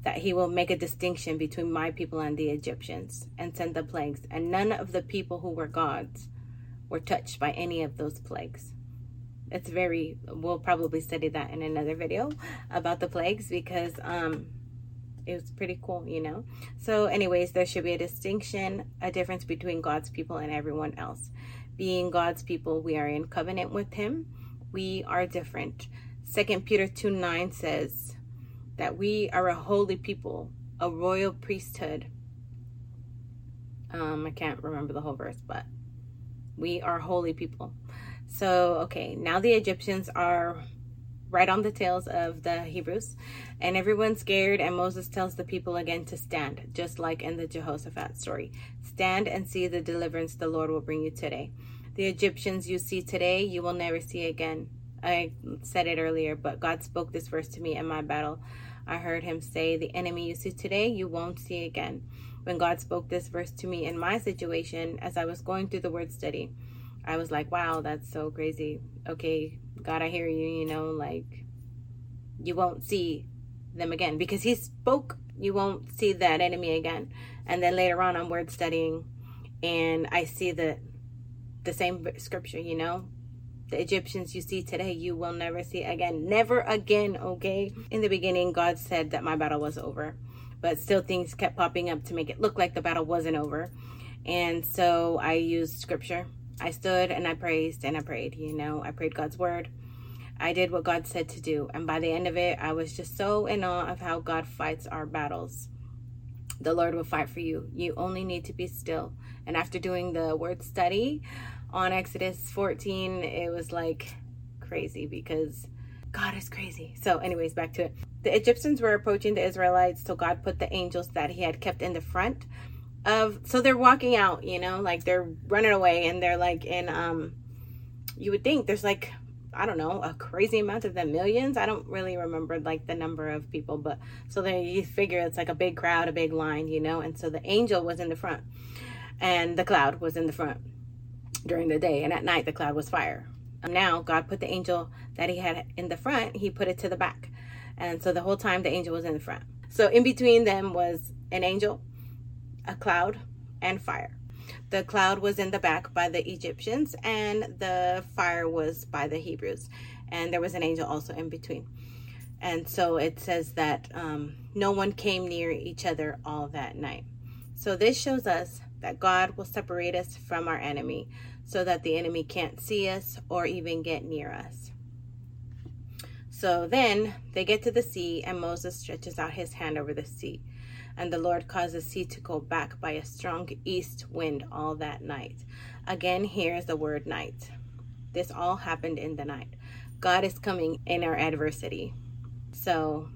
that he will make a distinction between my people and the Egyptians and send the plagues. And none of the people who were gods were touched by any of those plagues. It's very, we'll probably study that in another video about the plagues because um, it was pretty cool, you know. So, anyways, there should be a distinction, a difference between God's people and everyone else being God's people, we are in covenant with Him. We are different. Second Peter 2 9 says that we are a holy people, a royal priesthood. Um, I can't remember the whole verse, but we are holy people. So, okay, now the Egyptians are right on the tails of the Hebrews, and everyone's scared. And Moses tells the people again to stand, just like in the Jehoshaphat story. Stand and see the deliverance the Lord will bring you today. The Egyptians you see today, you will never see again. I said it earlier, but God spoke this verse to me in my battle. I heard him say, The enemy you see today, you won't see again. When God spoke this verse to me in my situation, as I was going through the word study, I was like, wow, that's so crazy. Okay, God, I hear you, you know, like you won't see them again because he spoke, you won't see that enemy again. And then later on, I'm word studying and I see that the same scripture, you know? The Egyptians you see today, you will never see again. Never again, okay? In the beginning, God said that my battle was over, but still things kept popping up to make it look like the battle wasn't over. And so I used scripture. I stood and I praised and I prayed, you know? I prayed God's word. I did what God said to do. And by the end of it, I was just so in awe of how God fights our battles. The Lord will fight for you. You only need to be still. And after doing the word study, on Exodus 14, it was like crazy because God is crazy. So, anyways, back to it. The Egyptians were approaching the Israelites, so God put the angels that He had kept in the front of. So they're walking out, you know, like they're running away, and they're like in um. You would think there's like I don't know a crazy amount of them, millions. I don't really remember like the number of people, but so they you figure it's like a big crowd, a big line, you know. And so the angel was in the front, and the cloud was in the front during the day, and at night the cloud was fire. Now God put the angel that he had in the front, he put it to the back. And so the whole time the angel was in the front. So in between them was an angel, a cloud, and fire. The cloud was in the back by the Egyptians, and the fire was by the Hebrews. And there was an angel also in between. And so it says that um, no one came near each other all that night. So this shows us that God will separate us from our enemy so that the enemy can't see us or even get near us. So then they get to the sea, and Moses stretches out his hand over the sea. And the Lord caused the sea to go back by a strong east wind all that night. Again, here's the word night. This all happened in the night. God is coming in our adversity. So,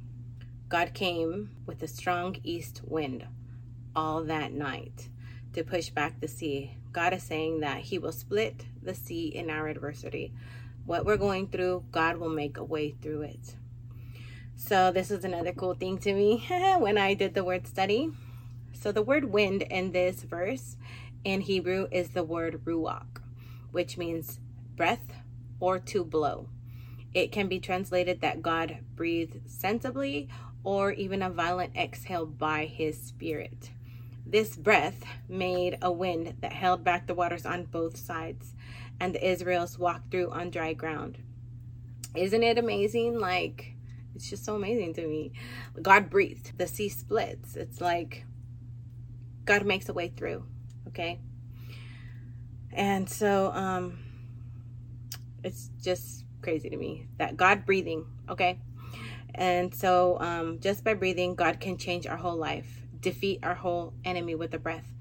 God came with a strong east wind all that night to push back the sea. God is saying that He will split the sea in our adversity. What we're going through, God will make a way through it. So, this is another cool thing to me when I did the word study. So, the word wind in this verse in Hebrew is the word ruach, which means breath or to blow. It can be translated that God breathed sensibly or even a violent exhale by his spirit. This breath made a wind that held back the waters on both sides, and the Israelites walked through on dry ground. Isn't it amazing? Like, it's just so amazing to me. God breathed, the sea splits. It's like God makes a way through, okay? And so, um, it's just crazy to me that God breathing, okay? And so, um, just by breathing, God can change our whole life defeat our whole enemy with a breath.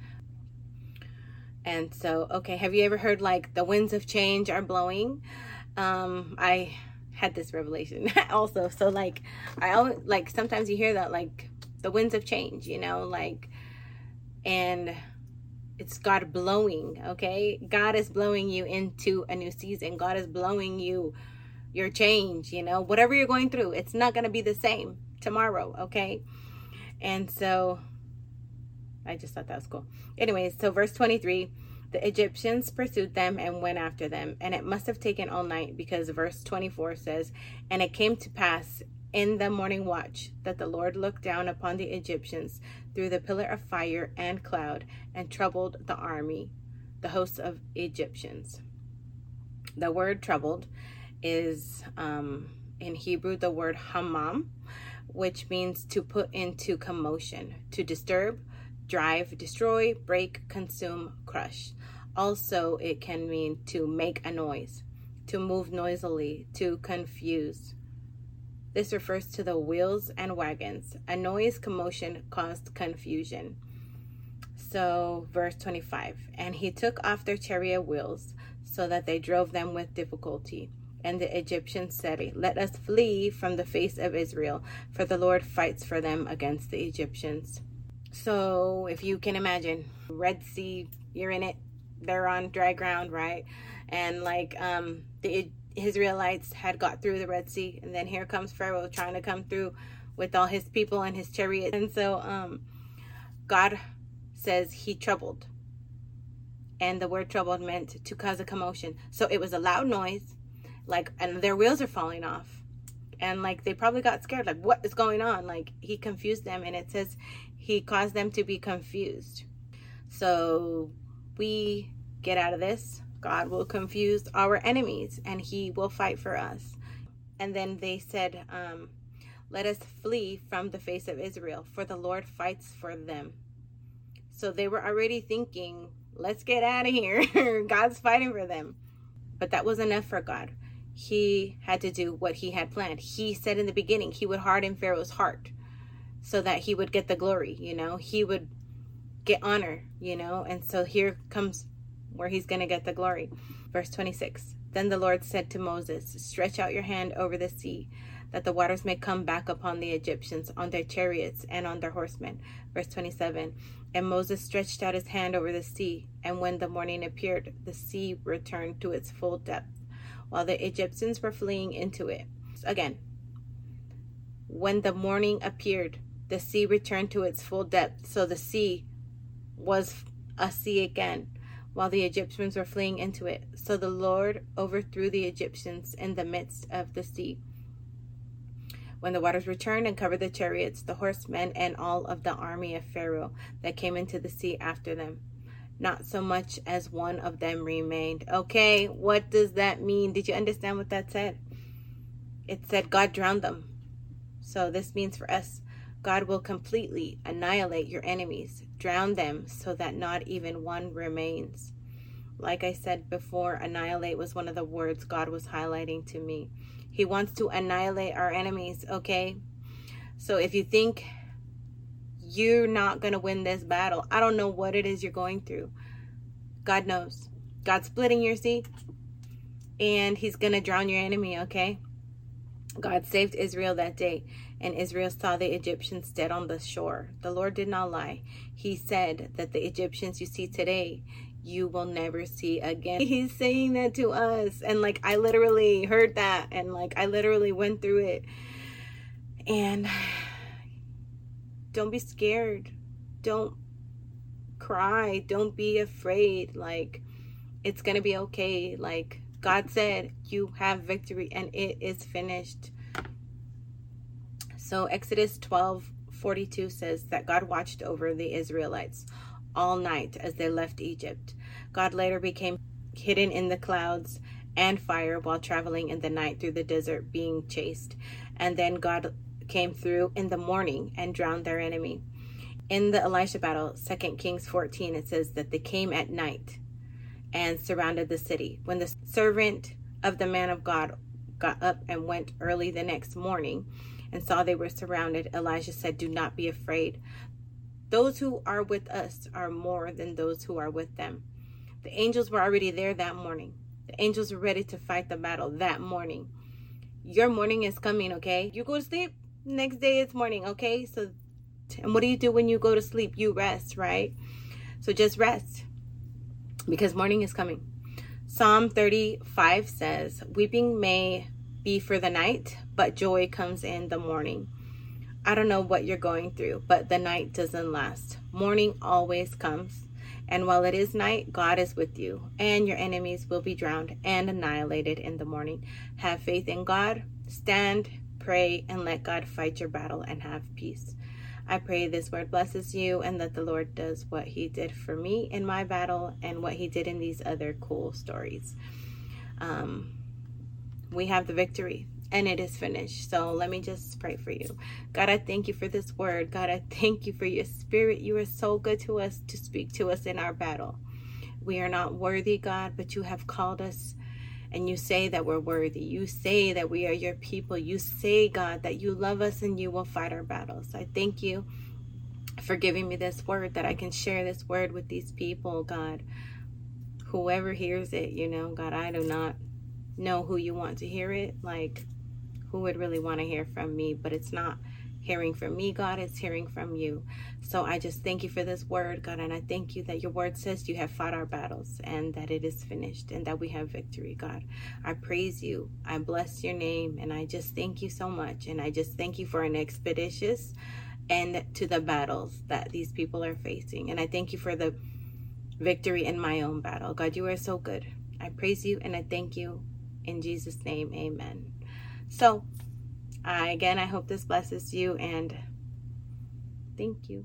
And so, okay, have you ever heard like the winds of change are blowing? Um, I had this revelation also. So like I always like sometimes you hear that like the winds of change, you know, like and it's God blowing, okay? God is blowing you into a new season. God is blowing you your change, you know, whatever you're going through, it's not going to be the same tomorrow, okay? And so I just thought that was cool. Anyways, so verse 23 the Egyptians pursued them and went after them, and it must have taken all night because verse 24 says, And it came to pass in the morning watch that the Lord looked down upon the Egyptians through the pillar of fire and cloud and troubled the army, the hosts of Egyptians. The word troubled is um, in Hebrew the word hamam, which means to put into commotion, to disturb drive, destroy, break, consume, crush. Also, it can mean to make a noise, to move noisily, to confuse. This refers to the wheels and wagons. A noise commotion caused confusion. So, verse 25 And he took off their chariot wheels so that they drove them with difficulty. And the Egyptians said, Let us flee from the face of Israel, for the Lord fights for them against the Egyptians. So if you can imagine, Red Sea, you're in it, they're on dry ground, right? And like um, the Israelites had got through the Red Sea, and then here comes Pharaoh trying to come through with all his people and his chariot. And so um, God says he troubled. And the word troubled meant to cause a commotion. So it was a loud noise, like, and their wheels are falling off. And like they probably got scared, like, what is going on? Like he confused them, and it says he caused them to be confused. So we get out of this. God will confuse our enemies and he will fight for us. And then they said, um, Let us flee from the face of Israel, for the Lord fights for them. So they were already thinking, Let's get out of here. God's fighting for them. But that was enough for God. He had to do what he had planned. He said in the beginning, he would harden Pharaoh's heart so that he would get the glory, you know, he would get honor, you know, and so here comes where he's going to get the glory. Verse 26 Then the Lord said to Moses, Stretch out your hand over the sea, that the waters may come back upon the Egyptians, on their chariots, and on their horsemen. Verse 27 And Moses stretched out his hand over the sea, and when the morning appeared, the sea returned to its full depth, while the Egyptians were fleeing into it. Again, when the morning appeared, the sea returned to its full depth. So the sea was a sea again, while the Egyptians were fleeing into it. So the Lord overthrew the Egyptians in the midst of the sea. When the waters returned and covered the chariots, the horsemen, and all of the army of Pharaoh that came into the sea after them, not so much as one of them remained. Okay, what does that mean? Did you understand what that said? It said God drowned them. So this means for us God will completely annihilate your enemies, drown them so that not even one remains. Like I said before, annihilate was one of the words God was highlighting to me. He wants to annihilate our enemies, okay? So if you think you're not going to win this battle, I don't know what it is you're going through. God knows. God's splitting your sea and he's going to drown your enemy, okay? God saved Israel that day and Israel saw the Egyptians dead on the shore. The Lord did not lie. He said that the Egyptians you see today, you will never see again. He's saying that to us. And like, I literally heard that and like, I literally went through it. And don't be scared. Don't cry. Don't be afraid. Like, it's going to be okay. Like, God said, you have victory and it is finished. So Exodus 12 42 says that God watched over the Israelites all night as they left Egypt. God later became hidden in the clouds and fire while traveling in the night through the desert being chased. And then God came through in the morning and drowned their enemy. In the Elisha battle, 2 Kings 14, it says that they came at night and surrounded the city. When the servant of the man of God got up and went early the next morning and saw they were surrounded, Elijah said, Do not be afraid. Those who are with us are more than those who are with them. The angels were already there that morning. The angels were ready to fight the battle that morning. Your morning is coming, okay? You go to sleep, next day it's morning, okay? So, and what do you do when you go to sleep? You rest, right? So just rest because morning is coming. Psalm 35 says, Weeping may be for the night, but joy comes in the morning. I don't know what you're going through, but the night doesn't last. Morning always comes. And while it is night, God is with you, and your enemies will be drowned and annihilated in the morning. Have faith in God, stand, pray, and let God fight your battle and have peace. I pray this word blesses you and that the Lord does what He did for me in my battle and what He did in these other cool stories. Um, we have the victory and it is finished. So let me just pray for you. God, I thank you for this word. God, I thank you for your spirit. You are so good to us to speak to us in our battle. We are not worthy, God, but you have called us and you say that we're worthy. You say that we are your people. You say, God, that you love us and you will fight our battles. I thank you for giving me this word that I can share this word with these people, God. Whoever hears it, you know, God, I do not know who you want to hear it. Like, who would really want to hear from me? But it's not hearing from me, God, it's hearing from you. So I just thank you for this word, God, and I thank you that your word says you have fought our battles and that it is finished and that we have victory, God. I praise you. I bless your name and I just thank you so much. And I just thank you for an expeditious end to the battles that these people are facing. And I thank you for the victory in my own battle. God, you are so good. I praise you and I thank you. In Jesus' name, amen. So, again, I hope this blesses you and thank you.